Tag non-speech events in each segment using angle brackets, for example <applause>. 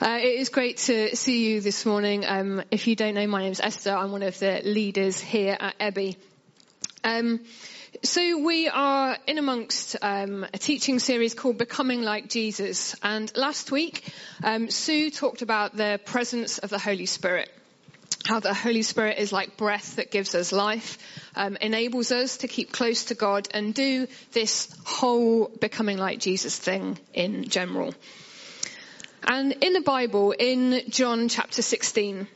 Uh, it is great to see you this morning. Um, if you don't know, my name name's Esther. I'm one of the leaders here at Ebby. Um, so we are in amongst um, a teaching series called Becoming Like Jesus. And last week, um, Sue talked about the presence of the Holy Spirit. How the Holy Spirit is like breath that gives us life, um, enables us to keep close to God and do this whole becoming like Jesus thing in general. And in the Bible, in John chapter 16,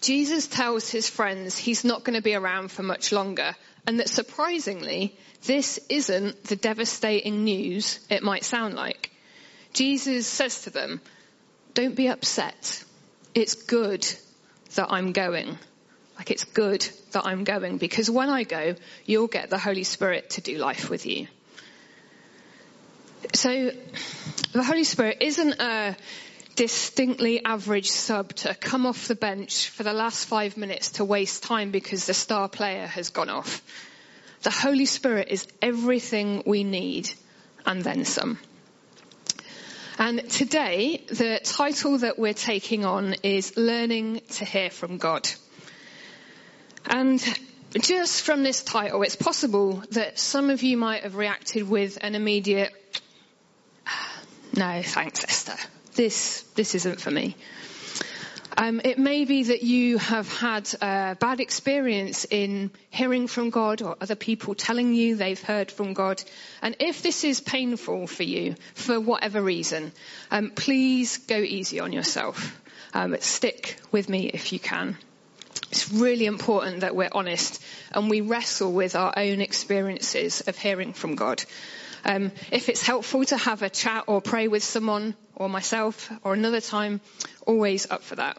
Jesus tells his friends he's not going to be around for much longer and that surprisingly, this isn't the devastating news it might sound like. Jesus says to them, don't be upset. It's good that I'm going. Like it's good that I'm going because when I go, you'll get the Holy Spirit to do life with you. So the Holy Spirit isn't a distinctly average sub to come off the bench for the last five minutes to waste time because the star player has gone off. The Holy Spirit is everything we need and then some. And today, the title that we're taking on is Learning to Hear from God. And just from this title, it's possible that some of you might have reacted with an immediate, no, thanks, Esther. This, this isn't for me. Um, it may be that you have had a bad experience in hearing from God or other people telling you they've heard from God. And if this is painful for you, for whatever reason, um, please go easy on yourself. Um, stick with me if you can. It's really important that we're honest and we wrestle with our own experiences of hearing from God. Um, if it's helpful to have a chat or pray with someone or myself or another time, always up for that.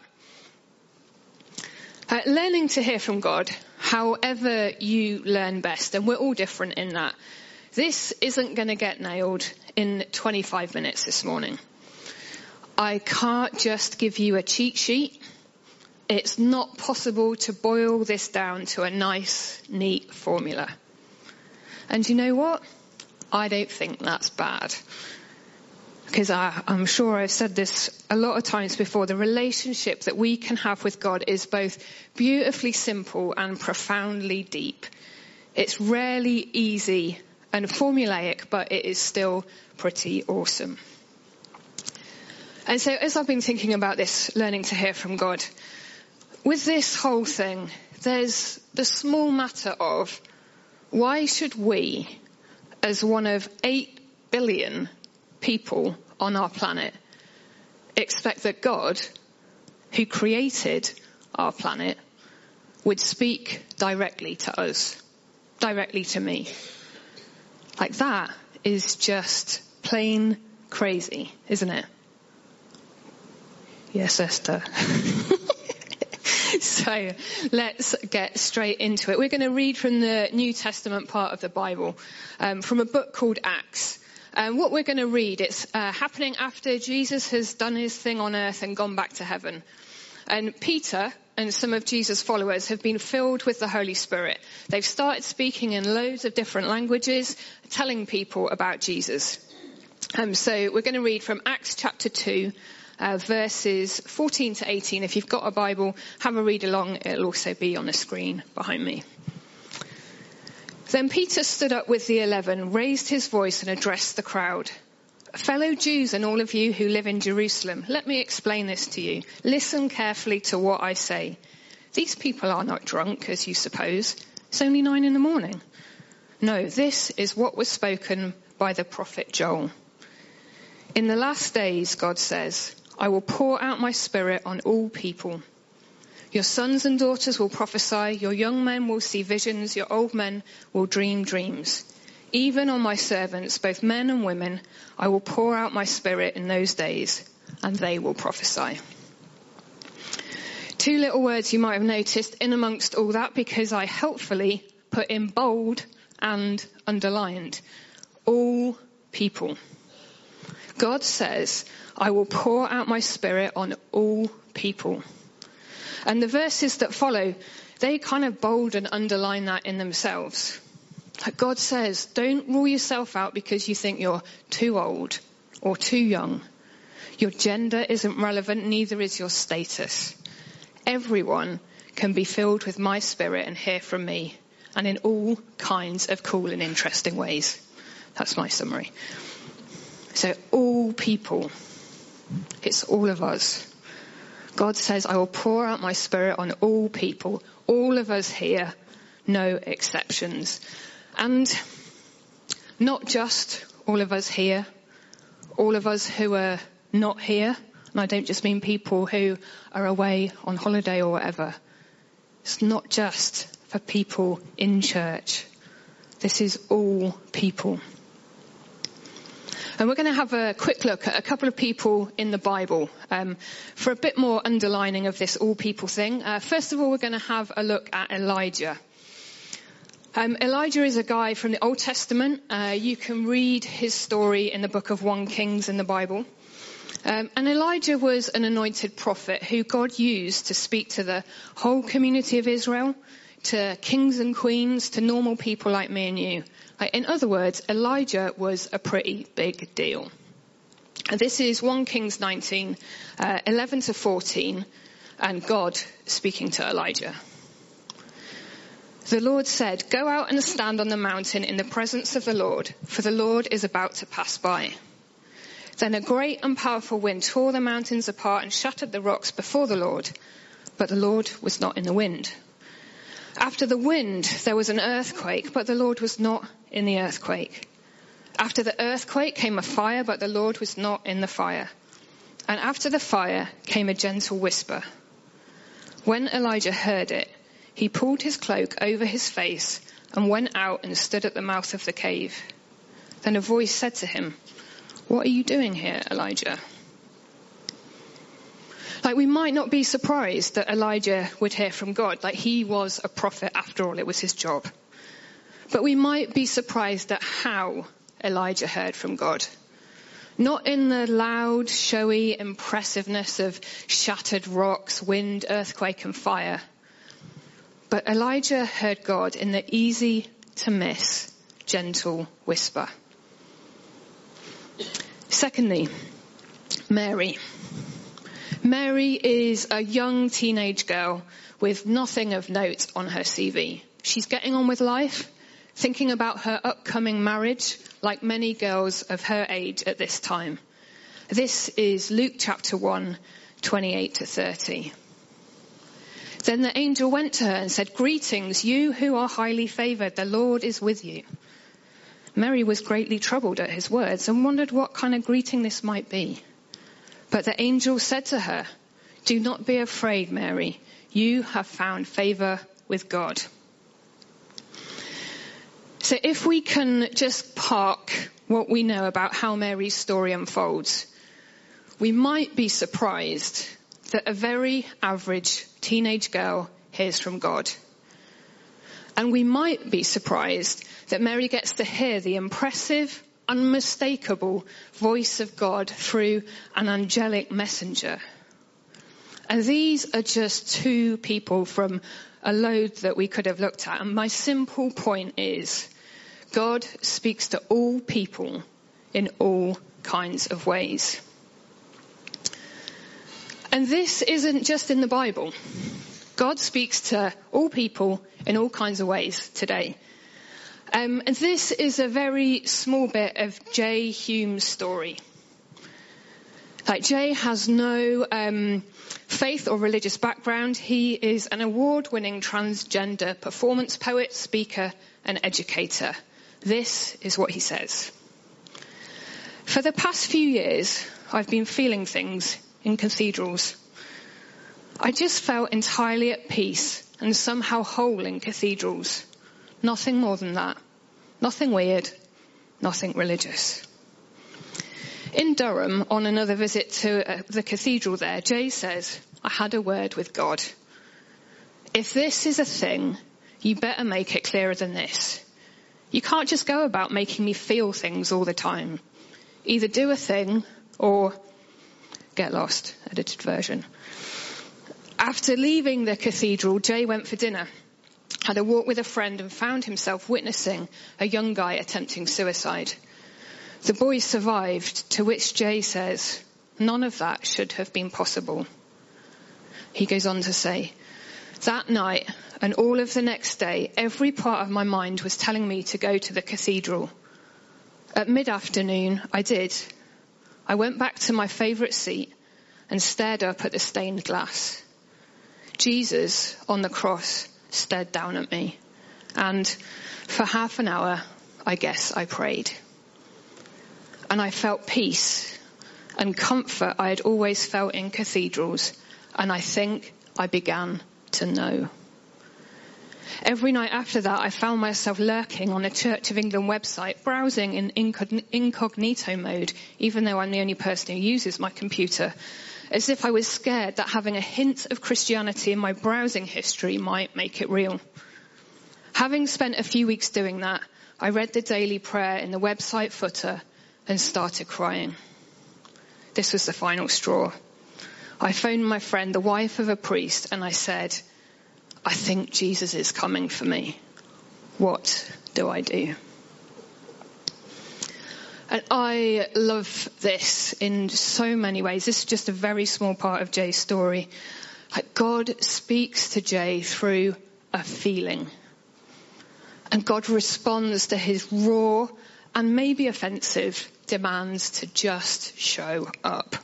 Uh, learning to hear from God, however you learn best, and we're all different in that. This isn't going to get nailed in 25 minutes this morning. I can't just give you a cheat sheet. It's not possible to boil this down to a nice, neat formula. And you know what? I don't think that's bad. Because I'm sure I've said this a lot of times before, the relationship that we can have with God is both beautifully simple and profoundly deep. It's rarely easy and formulaic, but it is still pretty awesome. And so as I've been thinking about this, learning to hear from God, with this whole thing, there's the small matter of why should we as one of 8 billion people on our planet expect that God, who created our planet, would speak directly to us, directly to me. Like that is just plain crazy, isn't it? Yes, Esther. <laughs> so let's get straight into it. We're going to read from the New Testament part of the Bible, um, from a book called Acts. Um, what we're going to read, it's uh, happening after Jesus has done his thing on earth and gone back to heaven. And Peter and some of Jesus' followers have been filled with the Holy Spirit. They've started speaking in loads of different languages, telling people about Jesus. Um, so we're going to read from Acts chapter 2, uh, verses 14 to 18. If you've got a Bible, have a read along. It'll also be on the screen behind me. Then Peter stood up with the eleven, raised his voice and addressed the crowd. Fellow Jews and all of you who live in Jerusalem, let me explain this to you. Listen carefully to what I say. These people are not drunk, as you suppose. It's only nine in the morning. No, this is what was spoken by the prophet Joel. In the last days, God says, I will pour out my spirit on all people. Your sons and daughters will prophesy, your young men will see visions, your old men will dream dreams. Even on my servants, both men and women, I will pour out my spirit in those days, and they will prophesy. Two little words you might have noticed in amongst all that because I helpfully put in bold and underlined. All people. God says, I will pour out my spirit on all people. And the verses that follow, they kind of bold and underline that in themselves. God says, don't rule yourself out because you think you're too old or too young. Your gender isn't relevant, neither is your status. Everyone can be filled with my spirit and hear from me, and in all kinds of cool and interesting ways. That's my summary. So all people, it's all of us. God says, I will pour out my spirit on all people, all of us here, no exceptions. And not just all of us here, all of us who are not here, and I don't just mean people who are away on holiday or whatever. It's not just for people in church. This is all people. And we're going to have a quick look at a couple of people in the Bible um, for a bit more underlining of this all people thing. Uh, first of all, we're going to have a look at Elijah. Um, Elijah is a guy from the Old Testament. Uh, you can read his story in the book of 1 Kings in the Bible. Um, and Elijah was an anointed prophet who God used to speak to the whole community of Israel, to kings and queens, to normal people like me and you. In other words, Elijah was a pretty big deal. This is 1 Kings 19, uh, 11 to 14, and God speaking to Elijah. The Lord said, Go out and stand on the mountain in the presence of the Lord, for the Lord is about to pass by. Then a great and powerful wind tore the mountains apart and shattered the rocks before the Lord, but the Lord was not in the wind. After the wind, there was an earthquake, but the Lord was not in the earthquake. After the earthquake came a fire, but the Lord was not in the fire. And after the fire came a gentle whisper. When Elijah heard it, he pulled his cloak over his face and went out and stood at the mouth of the cave. Then a voice said to him, What are you doing here, Elijah? Like we might not be surprised that Elijah would hear from God. Like he was a prophet after all, it was his job. But we might be surprised at how Elijah heard from God. Not in the loud, showy impressiveness of shattered rocks, wind, earthquake and fire. But Elijah heard God in the easy to miss, gentle whisper. Secondly, Mary. Mary is a young teenage girl with nothing of note on her CV. She's getting on with life, thinking about her upcoming marriage, like many girls of her age at this time. This is Luke chapter 1, 28 to 30. Then the angel went to her and said, Greetings, you who are highly favored, the Lord is with you. Mary was greatly troubled at his words and wondered what kind of greeting this might be. But the angel said to her, Do not be afraid, Mary. You have found favor with God. So if we can just park what we know about how Mary's story unfolds, we might be surprised that a very average teenage girl hears from God. And we might be surprised that Mary gets to hear the impressive unmistakable voice of God through an angelic messenger. And these are just two people from a load that we could have looked at. And my simple point is God speaks to all people in all kinds of ways. And this isn't just in the Bible. God speaks to all people in all kinds of ways today. Um, and this is a very small bit of Jay Hulme's story. Like Jay has no um, faith or religious background. He is an award-winning transgender performance poet, speaker, and educator. This is what he says. For the past few years, I've been feeling things in cathedrals. I just felt entirely at peace and somehow whole in cathedrals. Nothing more than that. Nothing weird. Nothing religious. In Durham, on another visit to uh, the cathedral there, Jay says, I had a word with God. If this is a thing, you better make it clearer than this. You can't just go about making me feel things all the time. Either do a thing or get lost, edited version. After leaving the cathedral, Jay went for dinner had a walk with a friend and found himself witnessing a young guy attempting suicide. The boy survived, to which Jay says, None of that should have been possible. He goes on to say, that night and all of the next day, every part of my mind was telling me to go to the cathedral. At mid-afternoon, I did. I went back to my favourite seat and stared up at the stained glass. Jesus on the cross stared down at me and for half an hour, I guess I prayed. And I felt peace and comfort I had always felt in cathedrals and I think I began to know. Every night after that, I found myself lurking on the Church of England website, browsing in incognito mode, even though I'm the only person who uses my computer, as if I was scared that having a hint of Christianity in my browsing history might make it real. Having spent a few weeks doing that, I read the daily prayer in the website footer and started crying. This was the final straw. I phoned my friend, the wife of a priest, and I said, I think Jesus is coming for me. What do I do? And I love this in so many ways. This is just a very small part of Jay's story. God speaks to Jay through a feeling. And God responds to his raw and maybe offensive demands to just show up.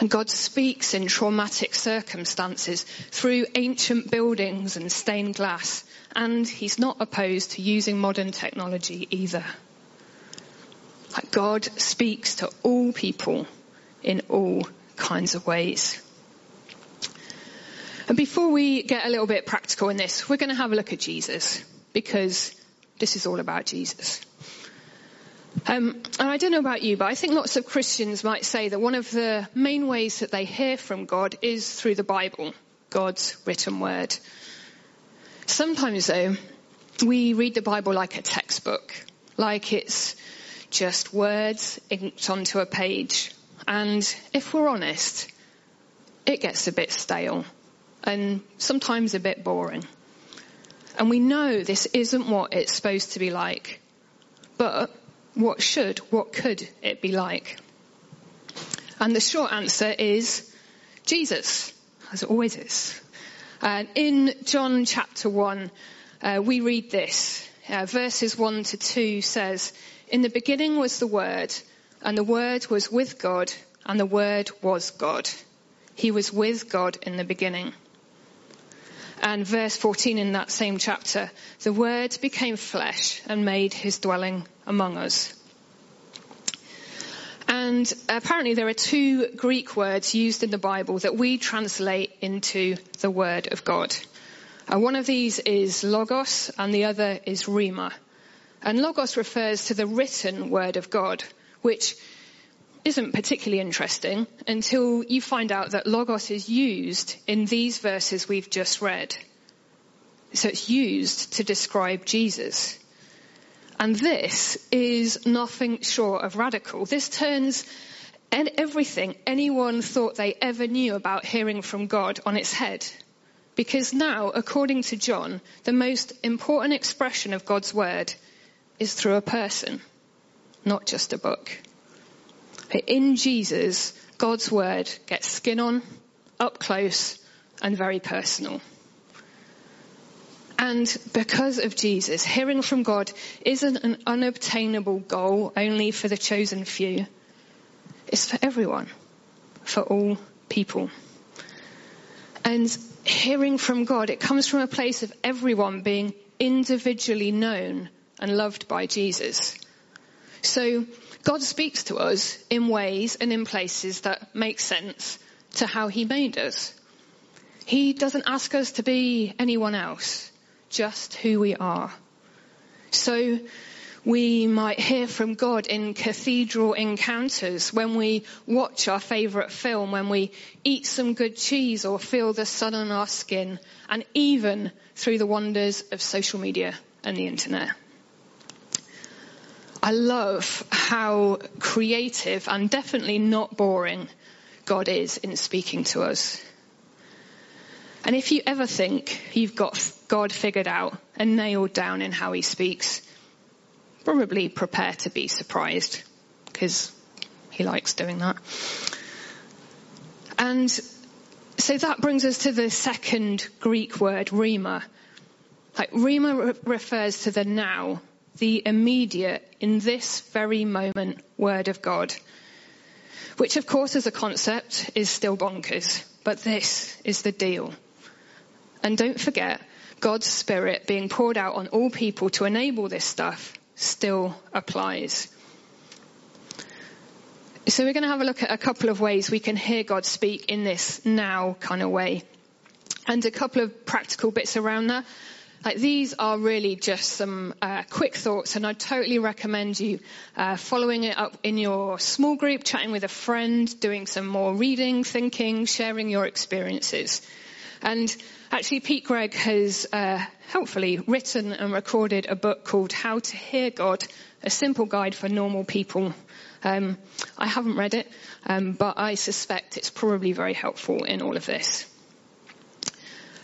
And God speaks in traumatic circumstances through ancient buildings and stained glass. And he's not opposed to using modern technology either. Like God speaks to all people in all kinds of ways. And before we get a little bit practical in this, we're going to have a look at Jesus because this is all about Jesus. Um, and I don't know about you, but I think lots of Christians might say that one of the main ways that they hear from God is through the Bible, God's written word. Sometimes though, we read the Bible like a textbook, like it's just words inked onto a page. And if we're honest, it gets a bit stale and sometimes a bit boring. And we know this isn't what it's supposed to be like. But what should, what could it be like? And the short answer is Jesus, as it always is. And in John chapter 1, uh, we read this. Uh, verses 1 to 2 says, In the beginning was the Word, and the Word was with God, and the Word was God. He was with God in the beginning. And verse 14 in that same chapter, the Word became flesh and made his dwelling among us. And apparently there are two Greek words used in the Bible that we translate into the Word of God. Uh, one of these is logos and the other is rhema. And logos refers to the written Word of God, which isn't particularly interesting until you find out that logos is used in these verses we've just read. So it's used to describe Jesus. And this is nothing short of radical. This turns everything anyone thought they ever knew about hearing from God on its head. Because now, according to John, the most important expression of God's word is through a person, not just a book. But in Jesus, God's word gets skin on, up close, and very personal. And because of Jesus, hearing from God isn't an unobtainable goal only for the chosen few. It's for everyone, for all people. And hearing from God, it comes from a place of everyone being individually known and loved by Jesus. So God speaks to us in ways and in places that make sense to how he made us. He doesn't ask us to be anyone else just who we are. So we might hear from God in cathedral encounters when we watch our favourite film, when we eat some good cheese or feel the sun on our skin, and even through the wonders of social media and the internet. I love how creative and definitely not boring God is in speaking to us. And if you ever think you've got God figured out and nailed down in how he speaks, probably prepare to be surprised because He likes doing that. And so that brings us to the second Greek word, rhema. Like rhema re- refers to the now, the immediate, in this very moment word of God. Which of course as a concept is still bonkers, but this is the deal. And don't forget, God's Spirit being poured out on all people to enable this stuff still applies. So we're going to have a look at a couple of ways we can hear God speak in this now kind of way. And a couple of practical bits around that. Like these are really just some uh, quick thoughts, and I totally recommend you uh, following it up in your small group, chatting with a friend, doing some more reading, thinking, sharing your experiences. And actually, Pete Greig has uh, helpfully written and recorded a book called How to Hear God: A Simple Guide for Normal People. Um, I haven't read it, um, but I suspect it's probably very helpful in all of this.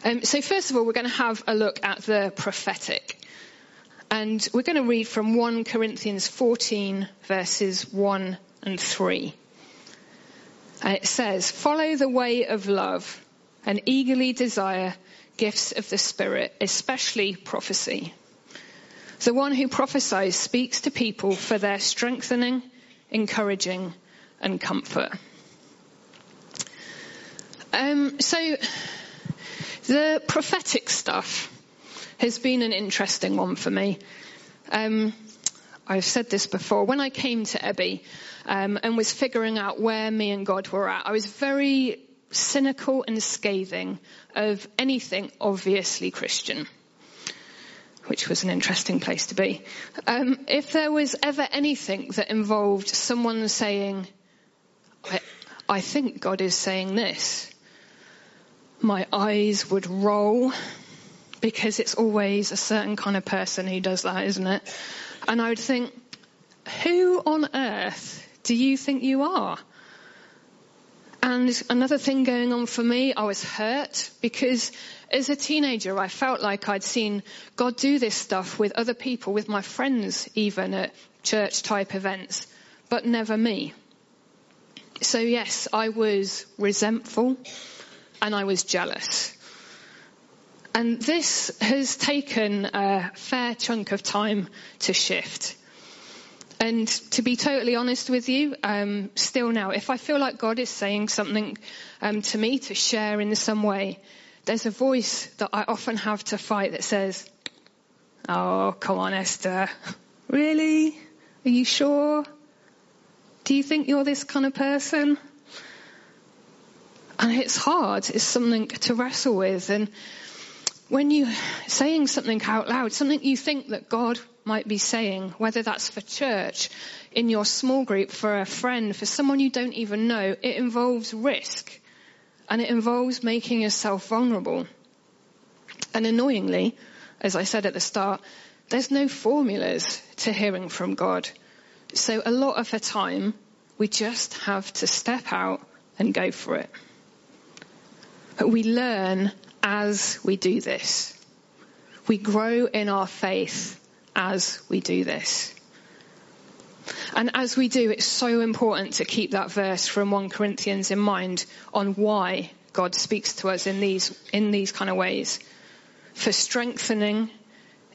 Um, so first of all, we're going to have a look at the prophetic. And we're going to read from 1 Corinthians 14 verses 1 and 3. And it says, follow the way of love and eagerly desire gifts of the Spirit, especially prophecy. The one who prophesies speaks to people for their strengthening, encouraging, and comfort. Um, so the prophetic stuff has been an interesting one for me. Um, I've said this before. When I came to Ebby um, and was figuring out where me and God were at, I was very cynical and scathing of anything obviously Christian, which was an interesting place to be. Um, if there was ever anything that involved someone saying, I, I think God is saying this, my eyes would roll because it's always a certain kind of person who does that, isn't it? And I would think, who on earth do you think you are? And another thing going on for me, I was hurt because as a teenager, I felt like I'd seen God do this stuff with other people, with my friends even at church type events, but never me. So yes, I was resentful and I was jealous. And this has taken a fair chunk of time to shift. And to be totally honest with you, um, still now, if I feel like God is saying something um, to me to share in some way, there's a voice that I often have to fight that says, "Oh, come on, Esther, really? Are you sure? Do you think you're this kind of person?" And it's hard. It's something to wrestle with. And when you're saying something out loud, something you think that God might be saying, whether that's for church, in your small group, for a friend, for someone you don't even know, it involves risk. And it involves making yourself vulnerable. And annoyingly, as I said at the start, there's no formulas to hearing from God. So a lot of the time, we just have to step out and go for it. But we learn as we do this. We grow in our faith as we do this. And as we do, it's so important to keep that verse from 1 Corinthians in mind on why God speaks to us in these, in these kind of ways. For strengthening,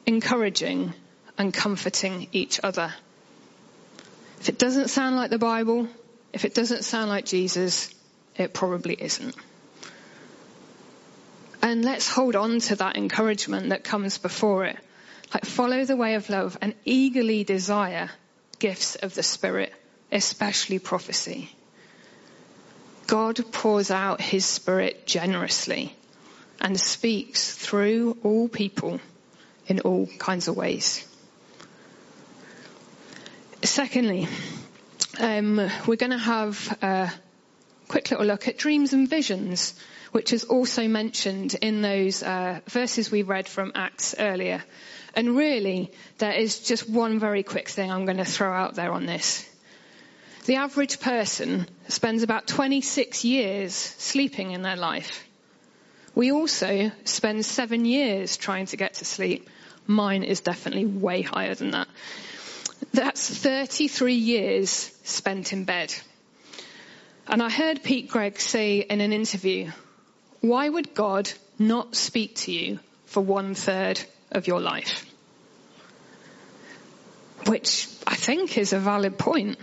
encouraging, and comforting each other. If it doesn't sound like the Bible, if it doesn't sound like Jesus, it probably isn't. And let's hold on to that encouragement that comes before it. Like follow the way of love and eagerly desire gifts of the Spirit, especially prophecy. God pours out his Spirit generously and speaks through all people in all kinds of ways. Secondly, um, we're going to have a quick little look at dreams and visions which is also mentioned in those uh, verses we read from Acts earlier. And really, there is just one very quick thing I'm going to throw out there on this. The average person spends about 26 years sleeping in their life. We also spend seven years trying to get to sleep. Mine is definitely way higher than that. That's 33 years spent in bed. And I heard Pete Greig say in an interview, why would God not speak to you for one third of your life? Which I think is a valid point.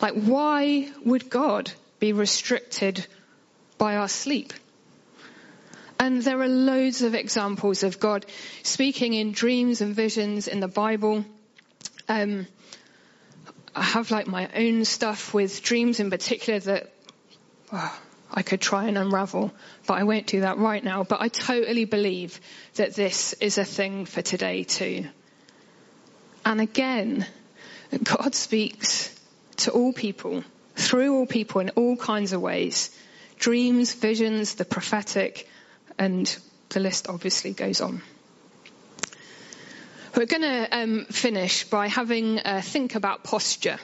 Like, why would God be restricted by our sleep? And there are loads of examples of God speaking in dreams and visions in the Bible. Um, I have like my own stuff with dreams in particular that oh, I could try and unravel, but I won't do that right now. But I totally believe that this is a thing for today too. And again, God speaks to all people, through all people in all kinds of ways. Dreams, visions, the prophetic, and the list obviously goes on. We're going to um, finish by having a think about posture,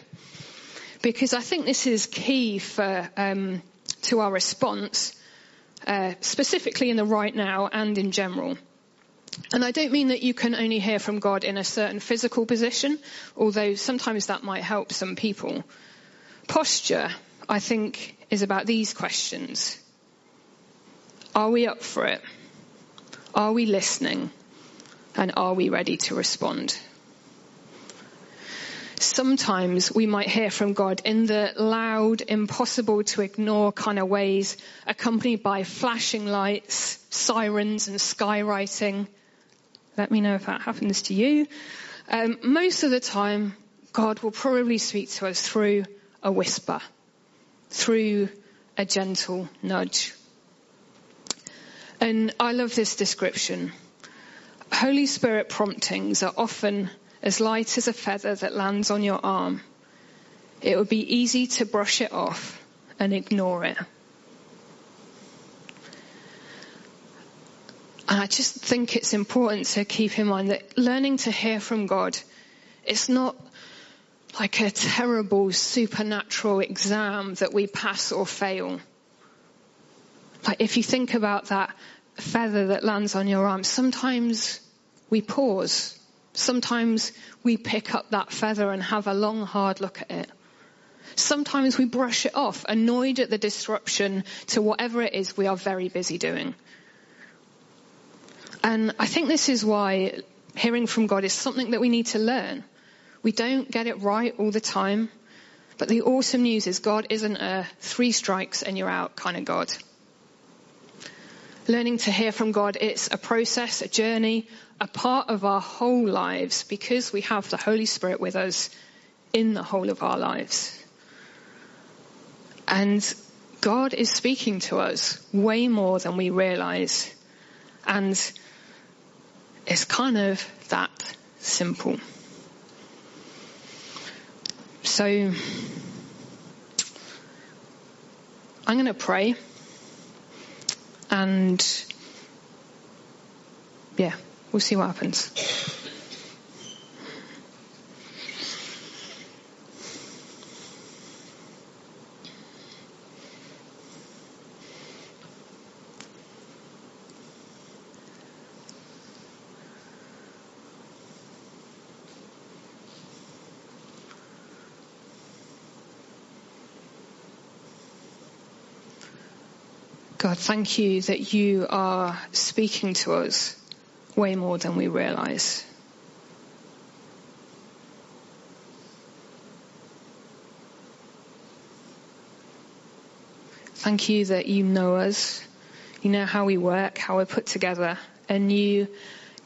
because I think this is key for um, to our response, uh, specifically in the right now and in general. And I don't mean that you can only hear from God in a certain physical position, although sometimes that might help some people. Posture, I think, is about these questions. Are we up for it? Are we listening? And are we ready to respond? Sometimes we might hear from God in the loud, impossible to ignore kind of ways, accompanied by flashing lights, sirens, and skywriting. Let me know if that happens to you. Um, most of the time, God will probably speak to us through a whisper, through a gentle nudge. And I love this description. Holy Spirit promptings are often as light as a feather that lands on your arm. It would be easy to brush it off and ignore it. And I just think it's important to keep in mind that learning to hear from God, it's not like a terrible supernatural exam that we pass or fail. Like if you think about that feather that lands on your arm, sometimes we pause. Sometimes we pick up that feather and have a long, hard look at it. Sometimes we brush it off, annoyed at the disruption to whatever it is we are very busy doing. And I think this is why hearing from God is something that we need to learn. We don't get it right all the time. But the awesome news is God isn't a three strikes and you're out kind of God. Learning to hear from God, it's a process, a journey, a part of our whole lives because we have the Holy Spirit with us in the whole of our lives. And God is speaking to us way more than we realize. And it's kind of that simple. So, I'm going to pray. And we'll see what happens. God, thank you that you are speaking to us way more than we realize. Thank you that you know us. You know how we work, how we're put together, and you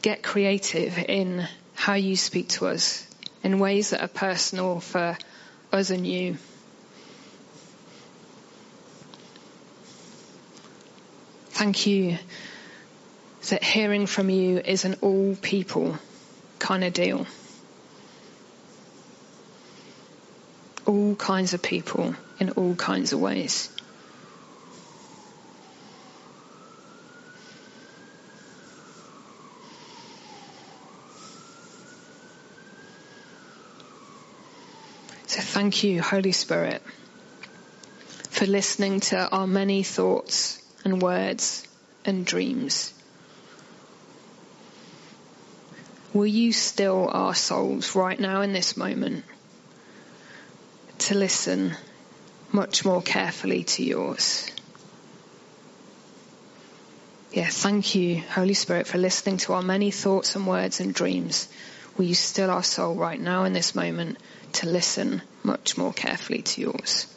get creative in how you speak to us in ways that are personal for us and you. Thank you that hearing from you is an all people kind of deal. All kinds of people in all kinds of ways. So thank you, Holy Spirit, for listening to our many thoughts and words and dreams. Will you still our souls right now in this moment to listen much more carefully to yours. Yeah, thank you, Holy Spirit, for listening to our many thoughts and words and dreams. Will you still our soul right now in this moment to listen much more carefully to yours?